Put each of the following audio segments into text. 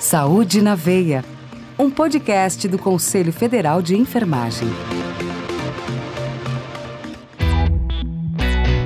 Saúde na Veia, um podcast do Conselho Federal de Enfermagem.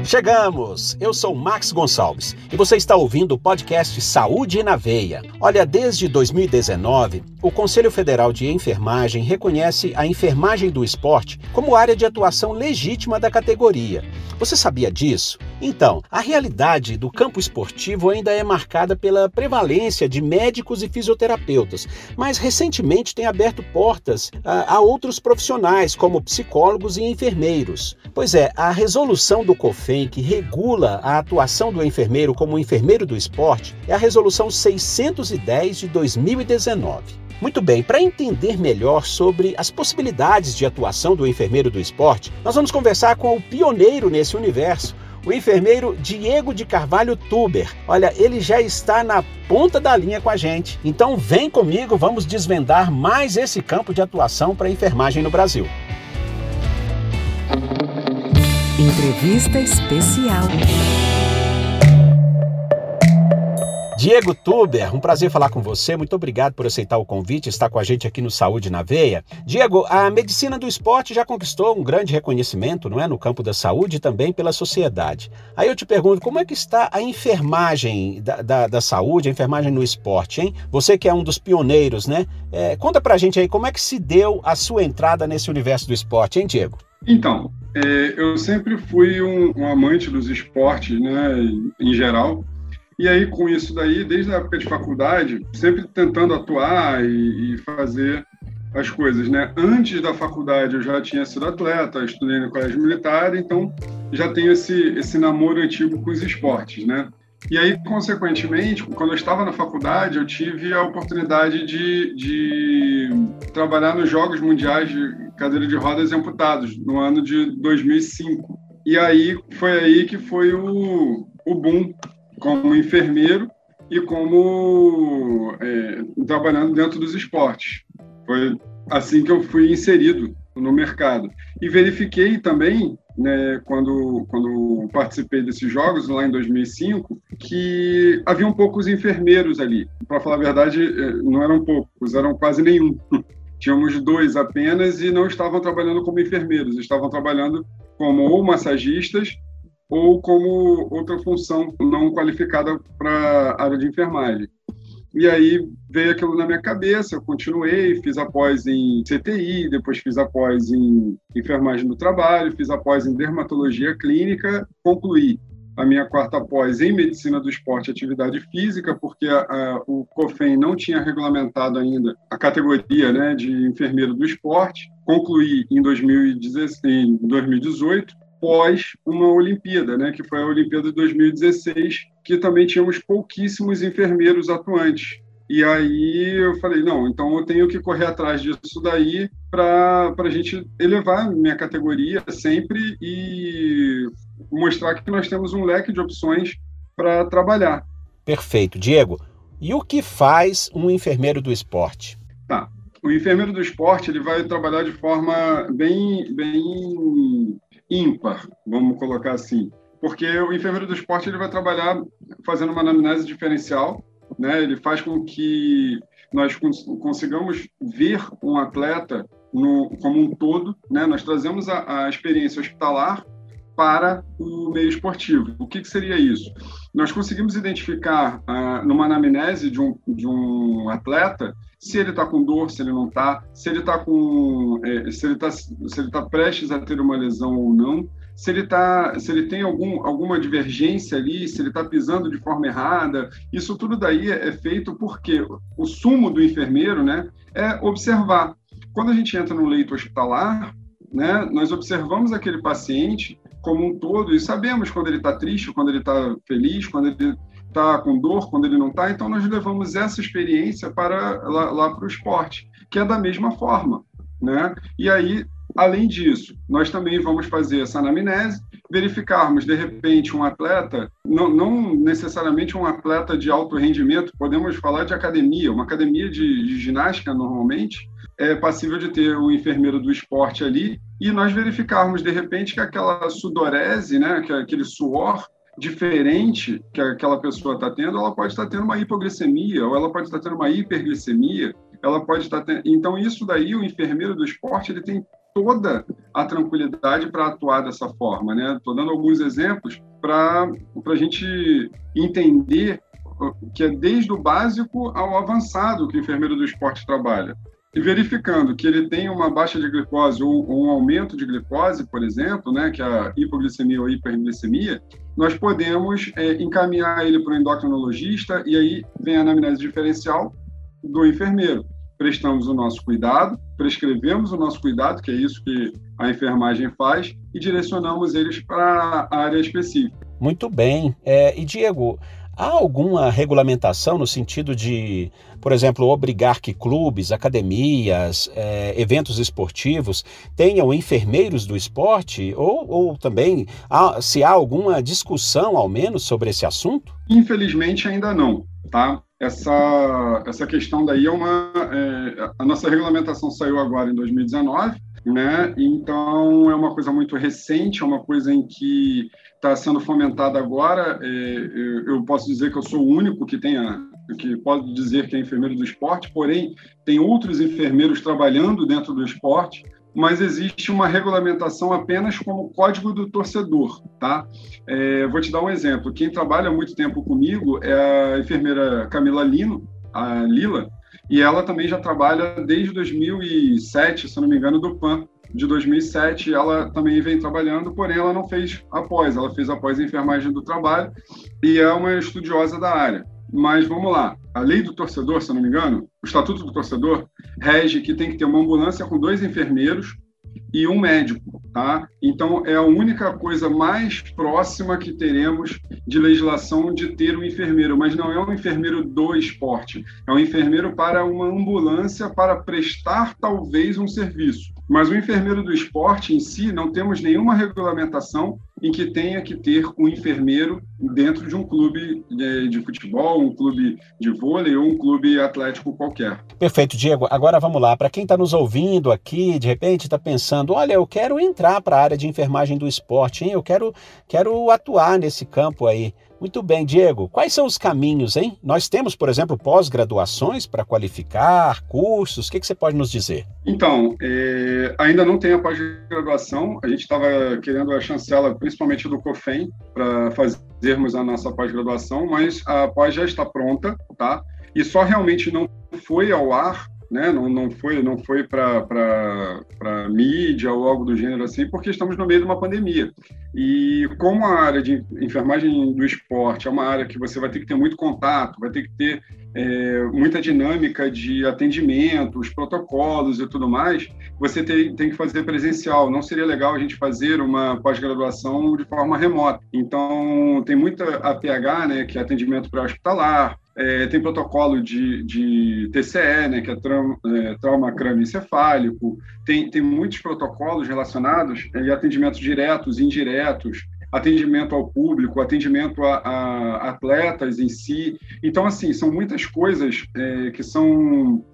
Chegamos! Eu sou Max Gonçalves e você está ouvindo o podcast Saúde na Veia. Olha, desde 2019, o Conselho Federal de Enfermagem reconhece a enfermagem do esporte como área de atuação legítima da categoria. Você sabia disso? Então, a realidade do campo esportivo ainda é marcada pela prevalência de médicos e fisioterapeutas, mas recentemente tem aberto portas a, a outros profissionais, como psicólogos e enfermeiros. Pois é, a resolução do COFEM que regula a atuação do enfermeiro como enfermeiro do esporte é a resolução 610 de 2019. Muito bem, para entender melhor sobre as possibilidades de atuação do enfermeiro do esporte, nós vamos conversar com o pioneiro nesse universo, o enfermeiro Diego de Carvalho Tuber. Olha, ele já está na ponta da linha com a gente. Então vem comigo, vamos desvendar mais esse campo de atuação para a enfermagem no Brasil. Entrevista especial. Diego Tuber, um prazer falar com você. Muito obrigado por aceitar o convite, estar com a gente aqui no Saúde na Veia. Diego, a medicina do esporte já conquistou um grande reconhecimento, não é, no campo da saúde e também pela sociedade. Aí eu te pergunto, como é que está a enfermagem da, da, da saúde, a enfermagem no esporte, hein? Você que é um dos pioneiros, né? É, conta pra gente aí como é que se deu a sua entrada nesse universo do esporte, hein, Diego? Então, é, eu sempre fui um, um amante dos esportes, né, em geral. E aí, com isso daí, desde a época de faculdade, sempre tentando atuar e, e fazer as coisas, né? Antes da faculdade eu já tinha sido atleta, estudei no colégio militar, então já tenho esse, esse namoro antigo com os esportes, né? E aí, consequentemente, quando eu estava na faculdade, eu tive a oportunidade de, de trabalhar nos Jogos Mundiais de Cadeira de Rodas Amputados, no ano de 2005. E aí, foi aí que foi o, o boom como enfermeiro e como é, trabalhando dentro dos esportes. Foi assim que eu fui inserido no mercado. E verifiquei também, né, quando, quando participei desses jogos, lá em 2005, que haviam poucos enfermeiros ali. Para falar a verdade, é, não eram poucos, eram quase nenhum. Tínhamos dois apenas e não estavam trabalhando como enfermeiros, estavam trabalhando como ou massagistas ou como outra função não qualificada para a área de enfermagem. E aí veio aquilo na minha cabeça, eu continuei, fiz após em CTI, depois fiz após em enfermagem do trabalho, fiz após em dermatologia clínica, concluí a minha quarta pós em medicina do esporte e atividade física, porque a, a, o COFEM não tinha regulamentado ainda a categoria né, de enfermeiro do esporte. Concluí em, 2016, em 2018 pós uma Olimpíada, né, que foi a Olimpíada de 2016, que também tínhamos pouquíssimos enfermeiros atuantes. E aí eu falei, não, então eu tenho que correr atrás disso daí para a gente elevar minha categoria sempre e mostrar que nós temos um leque de opções para trabalhar. Perfeito. Diego, e o que faz um enfermeiro do esporte? Tá. O enfermeiro do esporte ele vai trabalhar de forma bem, bem ímpar, vamos colocar assim. Porque o enfermeiro do esporte ele vai trabalhar fazendo uma anamnese diferencial, né? ele faz com que nós consigamos ver um atleta no, como um todo, né? nós trazemos a, a experiência hospitalar para o meio esportivo. O que, que seria isso? Nós conseguimos identificar, ah, numa anamnese de um, de um atleta, se ele está com dor, se ele não está, se ele está com, é, se ele está, se ele está prestes a ter uma lesão ou não, se ele tá, se ele tem algum, alguma divergência ali, se ele está pisando de forma errada, isso tudo daí é, é feito porque o sumo do enfermeiro, né, é observar. Quando a gente entra no leito hospitalar, né, nós observamos aquele paciente como um todo e sabemos quando ele está triste, quando ele está feliz, quando ele está com dor, quando ele não está. Então, nós levamos essa experiência para lá, lá para o esporte, que é da mesma forma. Né? E aí, além disso, nós também vamos fazer essa anamnese, verificarmos, de repente, um atleta, não, não necessariamente um atleta de alto rendimento, podemos falar de academia, uma academia de, de ginástica, normalmente, é passível de ter o enfermeiro do esporte ali, e nós verificarmos, de repente, que aquela sudorese, né, que é aquele suor, diferente que aquela pessoa está tendo, ela pode estar tendo uma hipoglicemia, ou ela pode estar tendo uma hiperglicemia, ela pode estar tendo... Então, isso daí, o enfermeiro do esporte, ele tem toda a tranquilidade para atuar dessa forma, né? Estou dando alguns exemplos para a gente entender que é desde o básico ao avançado que o enfermeiro do esporte trabalha. E verificando que ele tem uma baixa de glicose ou, um aumento de glicose, por exemplo, né, que é a hipoglicemia ou hiperglicemia, nós podemos é, encaminhar ele para o endocrinologista e aí vem a anamnese diferencial do enfermeiro. Prestamos o nosso cuidado, prescrevemos o nosso cuidado, que é isso que a enfermagem faz, e direcionamos eles para a área específica. Muito bem. É, e Diego, Há alguma regulamentação no sentido de, por exemplo, obrigar que clubes, academias, é, eventos esportivos tenham enfermeiros do esporte? Ou, ou também há, se há alguma discussão, ao menos, sobre esse assunto? Infelizmente, ainda não. Tá? Essa, essa questão daí é uma. É, a nossa regulamentação saiu agora em 2019, né? Então é uma coisa muito recente, é uma coisa em que está sendo fomentada agora. É, eu posso dizer que eu sou o único que tenha que pode dizer que é enfermeiro do esporte, porém tem outros enfermeiros trabalhando dentro do esporte, mas existe uma regulamentação apenas como código do torcedor, tá? É, vou te dar um exemplo. Quem trabalha muito tempo comigo é a enfermeira Camila Lino, a Lila, e ela também já trabalha desde 2007, se não me engano, do PAN de 2007, ela também vem trabalhando, porém ela não fez após, ela fez após a enfermagem do trabalho e é uma estudiosa da área. Mas vamos lá, a lei do torcedor, se não me engano, o estatuto do torcedor rege que tem que ter uma ambulância com dois enfermeiros e um médico, tá? Então é a única coisa mais próxima que teremos de legislação de ter um enfermeiro, mas não é um enfermeiro do esporte, é um enfermeiro para uma ambulância para prestar talvez um serviço. Mas o enfermeiro do esporte em si, não temos nenhuma regulamentação em que tenha que ter um enfermeiro dentro de um clube de, futebol, um clube de vôlei ou um clube atlético qualquer. Perfeito, Diego. Agora vamos lá. Para quem está nos ouvindo aqui, de repente está pensando: olha, eu quero entrar para a área de enfermagem do esporte, hein? eu quero, quero atuar nesse campo aí. Muito bem, Diego. Quais são os caminhos, hein? Nós temos, por exemplo, pós-graduações para qualificar, cursos. O que, que, você pode nos dizer? Então, é, ainda não tem a pós-graduação. A gente estava querendo a chancela, principalmente do COFEM, para fazermos a nossa pós-graduação, mas a pós já está pronta, tá? E só realmente não foi ao ar né? Não, não foi, não foi para mídia ou algo do gênero assim, porque estamos no meio de uma pandemia. E como a área de enfermagem do esporte é uma área que você vai ter que ter muito contato, vai ter que ter é, muita dinâmica de atendimento, os protocolos e tudo mais, você tem, tem que fazer presencial. Não seria legal a gente fazer uma pós-graduação de forma remota. Então, tem muita APH, né, que é atendimento pré-hospitalar, é, tem protocolo de, de TCE, né, que é, trauma, é, trauma crânioencefálico, tem, tem muitos protocolos relacionados e atendimentos diretos e indiretos, atendimento ao público, atendimento a, a, atletas em si. Então, assim, são muitas coisas é, que são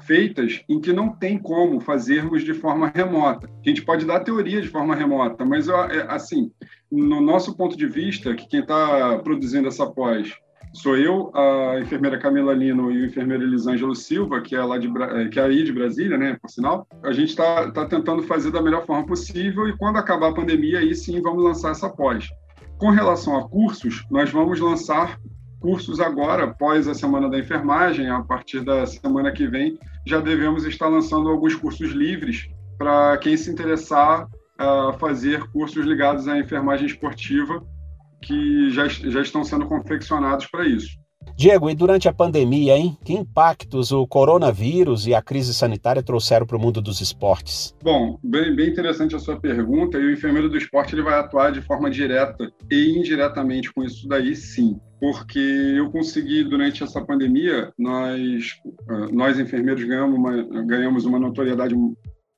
feitas em que não tem como fazermos de forma remota. A gente pode dar teoria de forma remota, mas, é, assim, no nosso ponto de vista, que quem está produzindo essa pós Sou eu, a enfermeira Camila Lino e o enfermeiro Elisângelo Silva, que é, lá de, eh, que é aí de Brasília, né, por sinal. A gente está tá tentando fazer da melhor forma possível e quando acabar a pandemia, aí sim vamos lançar essa pós. Com relação a cursos, nós vamos lançar cursos agora, após a Semana da Enfermagem, a partir da semana que vem, já devemos estar lançando alguns cursos livres para quem se interessar a fazer cursos ligados à enfermagem esportiva que já, já estão sendo confeccionados para isso. Diego, e durante a pandemia, hein? Que impactos o coronavírus e a crise sanitária trouxeram para o mundo dos esportes? Bom, bem, bem interessante a sua pergunta. E o enfermeiro do esporte ele vai atuar de forma direta e indiretamente com isso daí, sim. Porque eu consegui, durante essa pandemia, nós, ah, nós enfermeiros ganhamos uma, ganhamos uma notoriedade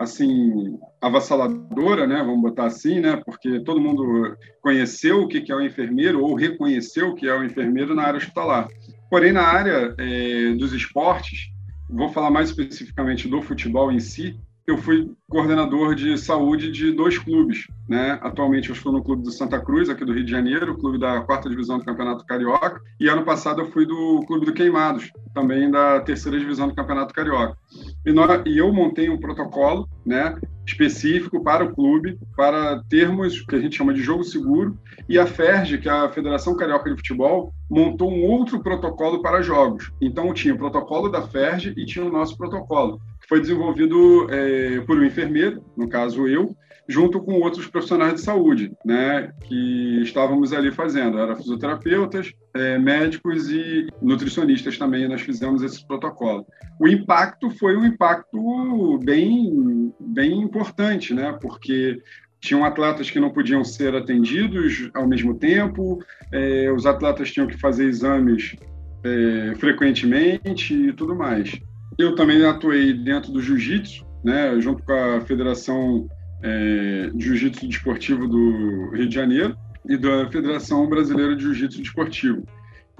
assim avassaladora, né? Vamos botar assim, né? Porque todo mundo conheceu o que é o enfermeiro ou reconheceu o que é o enfermeiro na área hospitalar. Porém, na área é, dos esportes, vou falar mais especificamente do futebol em si. eu fui coordenador de saúde de dois clubes. Né? Atualmente eu estou no clube do Santa Cruz, aqui do Rio de Janeiro, clube da quarta divisão do Campeonato Carioca, e ano passado eu fui do clube do Queimados, também da terceira divisão do Campeonato Carioca. E, nós, e eu montei um protocolo né, específico para o clube, para termos o que a gente chama de jogo seguro, e a FERJ, que é a Federação Carioca de Futebol, montou um outro protocolo para jogos. Então tinha o protocolo da FERJ e tinha o nosso protocolo foi desenvolvido é, por um enfermeiro, no caso eu, junto com outros profissionais de saúde, né, que estávamos ali fazendo. Eram fisioterapeutas, é, médicos e nutricionistas também, nós fizemos esse protocolo. O impacto foi um impacto bem, bem importante, né, porque tinham atletas que não podiam ser atendidos ao mesmo tempo, é, os atletas tinham que fazer exames é, frequentemente e tudo mais. Eu também atuei dentro do jiu-jitsu, né, junto com a Federação é, Jiu-Jitsu Desportivo do Rio de Janeiro e da Federação Brasileira de Jiu-Jitsu Desportivo.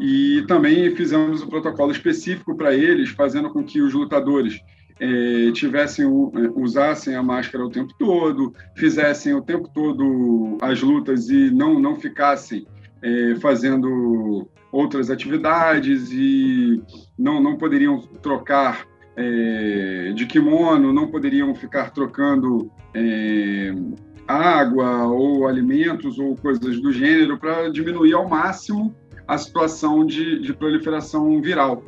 E também fizemos um protocolo específico para eles, fazendo com que os lutadores é, tivessem é, usassem a máscara o tempo todo, fizessem o tempo todo as lutas e não não ficassem é, fazendo outras atividades e não, não poderiam trocar é, de kimono, não poderiam ficar trocando é, água ou alimentos ou coisas do gênero para diminuir ao máximo a situação de, de proliferação viral.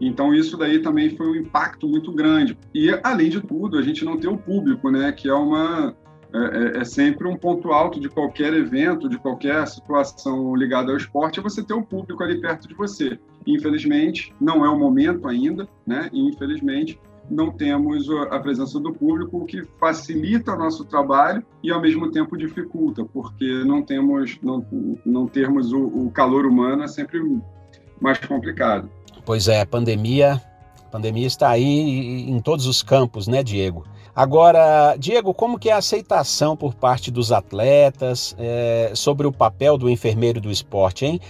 Então isso daí também foi um impacto muito grande. E além de tudo, a gente não tem o público, né, que é uma é, é, é, sempre um ponto alto de qualquer evento, de qualquer situação ligada ao esporte, é você ter o público ali perto de você. Infelizmente, não é o momento ainda, né? Infelizmente, não temos a presença do público, o que facilita o nosso trabalho e ao mesmo tempo dificulta, porque não temos não, não termos o, o calor humano é sempre mais complicado. Pois é, a pandemia, a pandemia está aí em todos os campos, né, Diego? Agora, Diego, como que é a aceitação por parte dos atletas é, sobre o papel do enfermeiro do esporte, hein?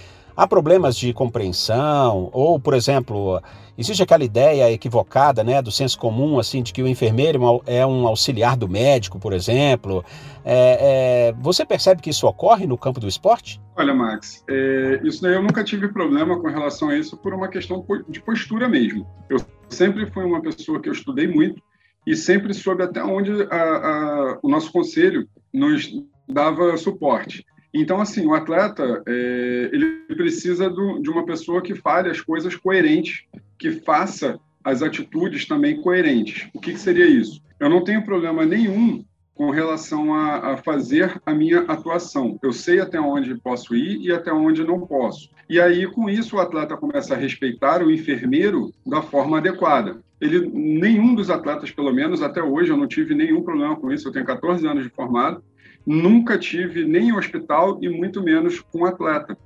Há problemas de compreensão ou, por exemplo, existe aquela ideia equivocada, né, do senso comum, assim, de que o enfermeiro é um auxiliar do médico, por exemplo. É, é, você percebe que isso ocorre no campo do esporte? Olha, Max, é, isso daí eu nunca tive problema com relação a isso por uma questão de postura mesmo. Eu sempre fui uma pessoa que eu estudei muito, e sempre soube até onde a, a, o nosso conselho nos dava suporte. Então, assim, o atleta é, ele precisa do, de uma pessoa que fale as coisas coerentes, que faça as atitudes também coerentes. O que, que seria isso? Eu não tenho problema nenhum com relação a, a, fazer a minha atuação. Eu sei até onde posso ir e até onde não posso. E aí, com isso, o atleta começa a respeitar o enfermeiro da forma adequada ele, nenhum dos atletas, pelo menos até hoje, eu não tive nenhum problema com isso. Eu tenho 14 anos de formado, nunca tive nem em hospital e muito menos com atleta.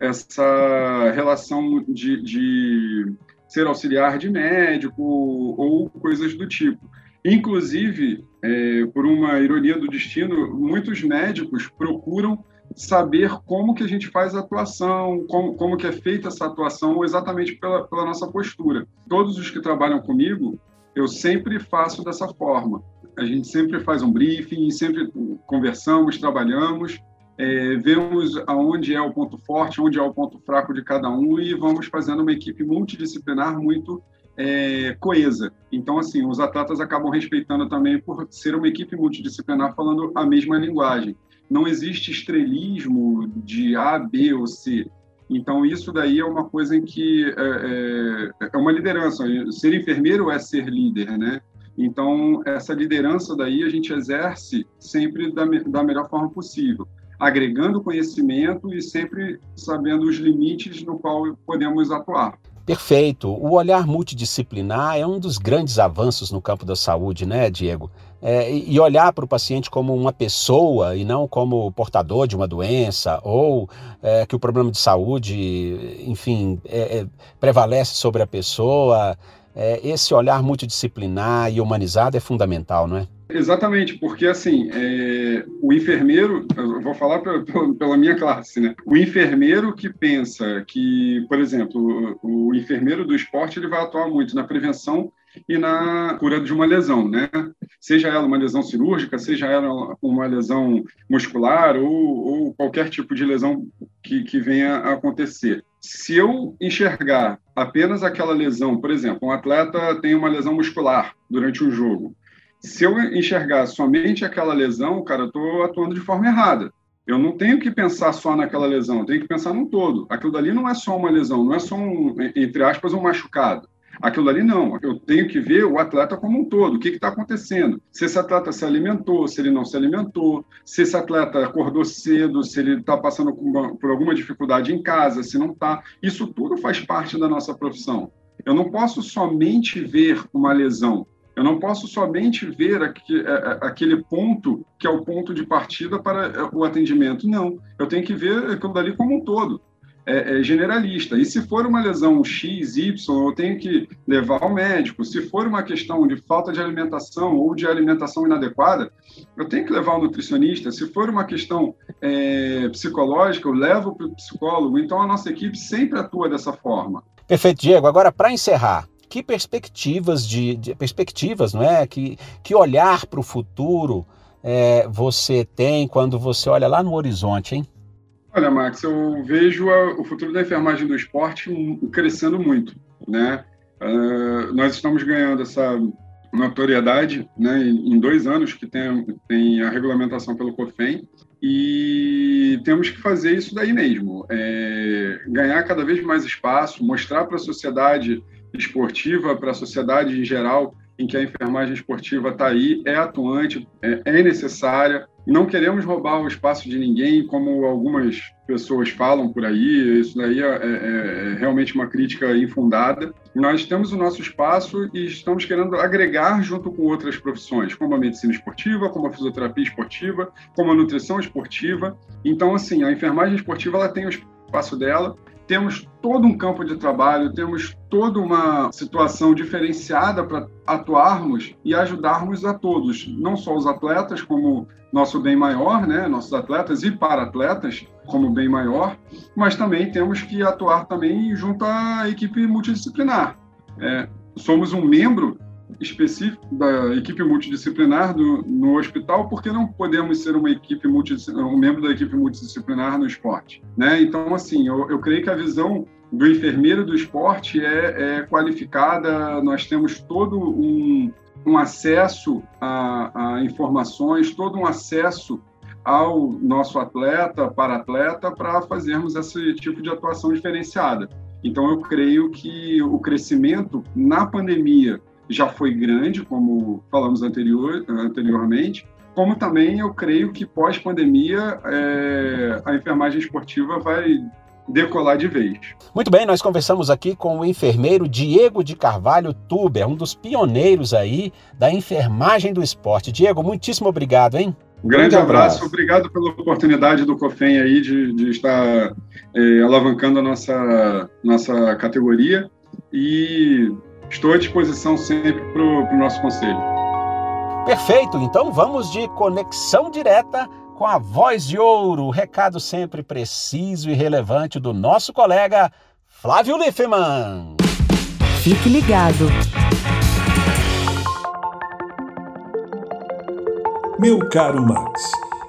Essa relação de, de ser auxiliar de médico ou coisas do tipo. Inclusive, é, por uma ironia do destino, muitos médicos procuram saber como que a gente faz a atuação, como, como que é feita essa atuação exatamente pela, pela nossa postura. Todos os que trabalham comigo, eu sempre faço dessa forma. A gente sempre faz um briefing, sempre conversamos, trabalhamos, é, vemos aonde é o ponto forte, onde é o ponto fraco de cada um e vamos fazendo uma equipe multidisciplinar muito é, coesa. Então, assim, os atletas acabam respeitando também por ser uma equipe multidisciplinar falando a mesma linguagem não existe estrelismo de A, B ou C. Então, isso daí é uma coisa em que é, é, é uma liderança. Ser enfermeiro é ser líder, né? Então, essa liderança daí a gente exerce sempre da, da melhor forma possível, agregando conhecimento e sempre sabendo os limites no qual podemos atuar. Perfeito. O olhar multidisciplinar é um dos grandes avanços no campo da saúde, né, Diego? É, e olhar para o paciente como uma pessoa e não como portador de uma doença, ou é, que o problema de saúde, enfim, é, é prevalece sobre a pessoa. É, esse olhar multidisciplinar e humanizado é fundamental, não é? Exatamente, porque assim, é, o enfermeiro, eu vou falar pela, pela, minha classe, né? O enfermeiro que pensa que, por exemplo, o, o, enfermeiro do esporte ele vai atuar muito na prevenção e na cura de uma lesão, né? seja ela uma lesão cirúrgica, seja ela uma lesão muscular ou, ou qualquer tipo de lesão que, que venha a acontecer. Se eu enxergar apenas aquela lesão, por exemplo, um atleta tem uma lesão muscular durante um jogo, se eu enxergar somente aquela lesão, cara, eu estou atuando de forma errada. Eu não tenho que pensar só naquela lesão, eu tenho que pensar num todo. Aquilo dali não é só uma lesão, não é só um, entre aspas, um machucado. Aquilo ali não. Eu tenho que ver o atleta como um todo. O que está acontecendo? Se esse atleta se alimentou, se ele não se alimentou, se esse atleta acordou cedo, se ele está passando por alguma dificuldade em casa, se não está. Isso tudo faz parte da nossa profissão. Eu não posso somente ver uma lesão. Eu não posso somente ver é, é, aquele ponto que é o ponto de partida para é, o atendimento. Não. Eu tenho que ver aquilo dali como um todo é, é, generalista. E se for uma lesão X, Y, eu tenho que levar ao médico. Se for uma questão de falta de alimentação ou de alimentação inadequada, eu tenho que levar ao nutricionista. Se for uma questão é, psicológica, eu levo para o psicólogo. Então, a nossa equipe sempre atua dessa forma. Perfeito, Diego. Agora, para encerrar, que perspectivas de, de, perspectivas, não é? Que, que olhar para o futuro é, você tem quando você olha lá no horizonte, hein? Olha, Max, eu vejo a, o futuro da enfermagem do esporte crescendo muito, né? Uh, nós estamos ganhando essa notoriedade, né, em, dois anos que tem, tem a regulamentação pelo COFEM e temos que fazer isso daí mesmo, é, ganhar cada vez mais espaço, mostrar para a sociedade esportiva, para a sociedade em geral, em que a enfermagem esportiva está aí, é atuante, é, é necessária, não queremos roubar o espaço de ninguém, como algumas pessoas falam por aí, isso daí é, é, é, realmente uma crítica infundada. Nós temos o nosso espaço e estamos querendo agregar junto com outras profissões, como a medicina esportiva, como a fisioterapia esportiva, como a nutrição esportiva. Então, assim, a enfermagem esportiva ela tem o espaço dela, temos todo um campo de trabalho, temos toda uma situação diferenciada para atuarmos e ajudarmos a todos, não só os atletas como nosso bem maior, né, nossos atletas e para-atletas como bem maior, mas também temos que atuar também junto à equipe multidisciplinar. É, somos um membro específico da equipe multidisciplinar do, no hospital, porque não podemos ser uma equipe um membro da equipe multidisciplinar no esporte, né? Então, assim, eu, eu creio que a visão do enfermeiro do esporte é, é qualificada, nós temos todo um, um acesso a, a informações, todo um acesso ao nosso atleta, para atleta, para fazermos esse tipo de atuação diferenciada. Então, eu creio que o crescimento na pandemia já foi grande, como falamos anterior, anteriormente, como também eu creio que pós-pandemia é, a enfermagem esportiva vai decolar de vez. Muito bem, nós conversamos aqui com o enfermeiro Diego de Carvalho Tuber, um dos pioneiros aí da enfermagem do esporte. Diego, muitíssimo obrigado, hein? Um grande abraço. abraço, obrigado pela oportunidade do COFEM aí de, de estar é, alavancando a nossa, nossa categoria e estou à disposição sempre para o nosso conselho. Perfeito, então vamos de conexão direta com a voz de ouro, o recado sempre preciso e relevante do nosso colega Flávio Liffman. Fique ligado. Meu caro Max,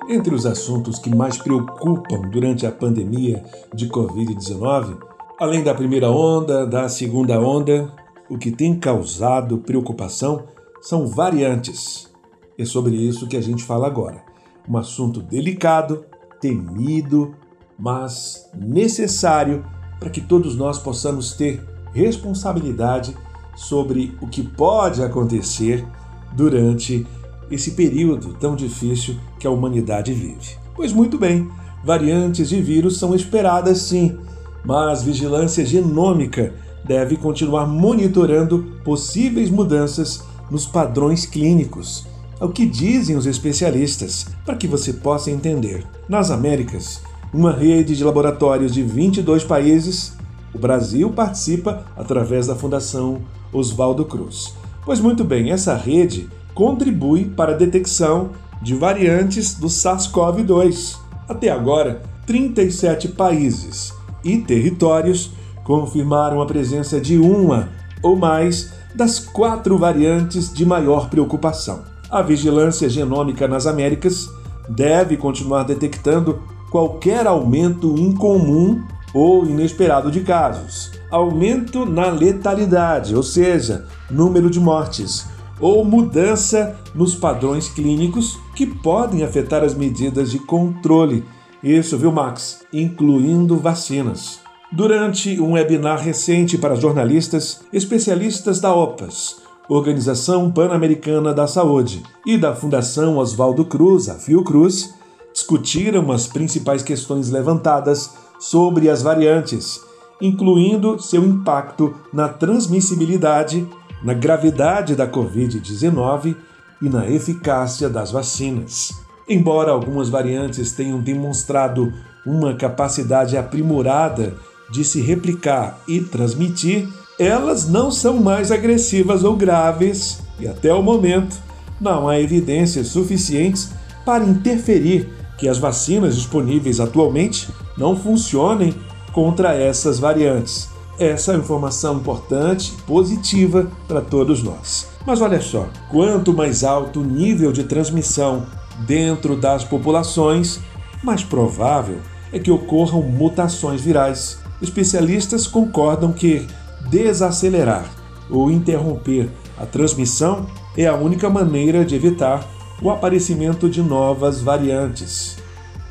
entre os assuntos que mais preocupam durante a pandemia de Covid-19, além da primeira onda, da segunda onda o que tem causado preocupação são variantes. É sobre isso que a gente fala agora. Um assunto delicado, temido, mas necessário para que todos nós possamos ter responsabilidade sobre o que pode acontecer durante esse período tão difícil que a humanidade vive. Pois muito bem, variantes de vírus são esperadas sim, mas vigilância genômica deve continuar monitorando possíveis mudanças nos padrões clínicos. É o que dizem os especialistas, para que você possa entender. Nas Américas, uma rede de laboratórios de 22 países, o Brasil participa através da Fundação Oswaldo Cruz. Pois muito bem, essa rede contribui para a detecção de variantes do SARS-CoV-2. Até agora, 37 países e territórios confirmaram a presença de uma ou mais das quatro variantes de maior preocupação. A vigilância genômica nas Américas deve continuar detectando qualquer aumento incomum ou inesperado de casos, aumento na letalidade, ou seja, número de mortes, ou mudança nos padrões clínicos que podem afetar as medidas de controle. Isso, viu, Max? Incluindo vacinas. Durante um webinar recente para jornalistas, especialistas da OPAS, Organização Pan-Americana da Saúde, e da Fundação Oswaldo Cruz, a Fiocruz, discutiram as principais questões levantadas sobre as variantes, incluindo seu impacto na transmissibilidade, na gravidade da Covid-19 e na eficácia das vacinas. Embora algumas variantes tenham demonstrado uma capacidade aprimorada de se replicar e transmitir, elas não são mais agressivas ou graves e, até o momento, não há evidências suficientes para interferir que as vacinas disponíveis atualmente não funcionem contra essas variantes. Essa é uma informação importante e positiva para todos nós. Mas olha só, quanto mais alto o nível de transmissão dentro das populações, mais provável é que ocorram mutações virais. Especialistas concordam que desacelerar ou interromper a transmissão é a única maneira de evitar o aparecimento de novas variantes.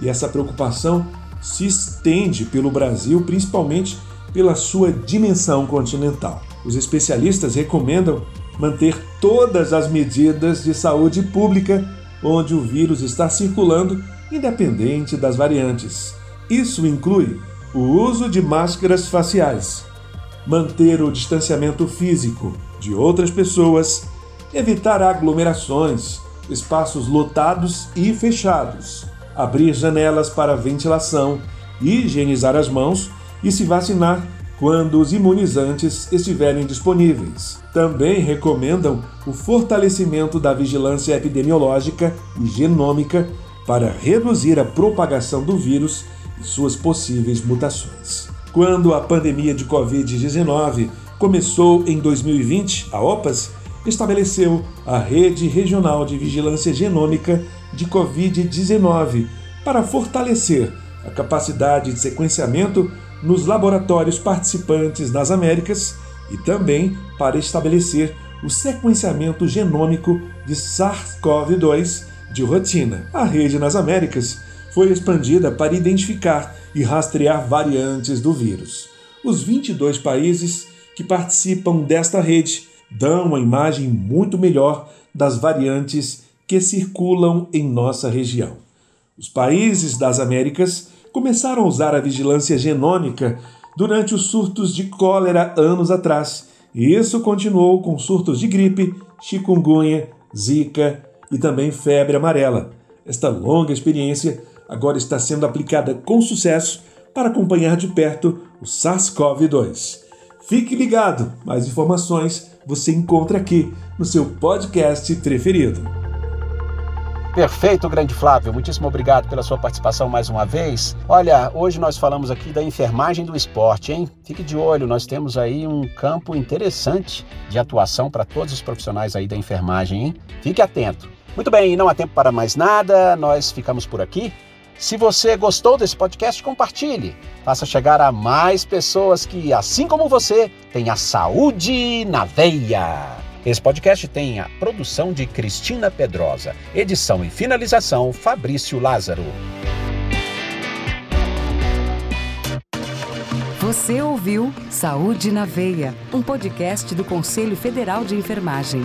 E essa preocupação se estende pelo Brasil, principalmente pela sua dimensão continental. Os especialistas recomendam manter todas as medidas de saúde pública onde o vírus está circulando, independente das variantes. Isso inclui o uso de máscaras faciais, manter o distanciamento físico de outras pessoas, evitar aglomerações, espaços lotados e fechados, abrir janelas para ventilação, higienizar as mãos e se vacinar quando os imunizantes estiverem disponíveis. Também recomendam o fortalecimento da vigilância epidemiológica e genômica para reduzir a propagação do vírus e suas possíveis mutações. Quando a pandemia de Covid-19 começou em 2020, a OPAS estabeleceu a Rede Regional de Vigilância Genômica de Covid-19 para fortalecer a capacidade de sequenciamento nos laboratórios participantes nas Américas e também para estabelecer o sequenciamento genômico de SARS-CoV-2 de rotina. A rede nas Américas foi expandida para identificar e rastrear variantes do vírus. Os 22 países que participam desta rede dão uma imagem muito melhor das variantes que circulam em nossa região. Os países das Américas começaram a usar a vigilância genômica durante os surtos de cólera anos atrás, e isso continuou com surtos de gripe, chikungunya, zika e também febre amarela. Esta longa experiência agora está sendo aplicada com sucesso para acompanhar de perto o SARS-CoV-2. Fique ligado, mais informações você encontra aqui no seu podcast preferido. Perfeito, grande Flávio. Muitíssimo obrigado pela sua participação mais uma vez. Olha, hoje nós falamos aqui da enfermagem do esporte, hein? Fique de olho, nós temos aí um campo interessante de atuação para todos os profissionais aí da enfermagem, hein? Fique atento. Muito bem, não há tempo para mais nada, nós ficamos por aqui. Se você gostou desse podcast, compartilhe. Faça chegar a mais pessoas que, assim como você, têm a saúde na veia. Esse podcast tem a produção de Cristina Pedrosa, edição e finalização Fabrício Lázaro. Você ouviu Saúde na Veia, um podcast do Conselho Federal de Enfermagem.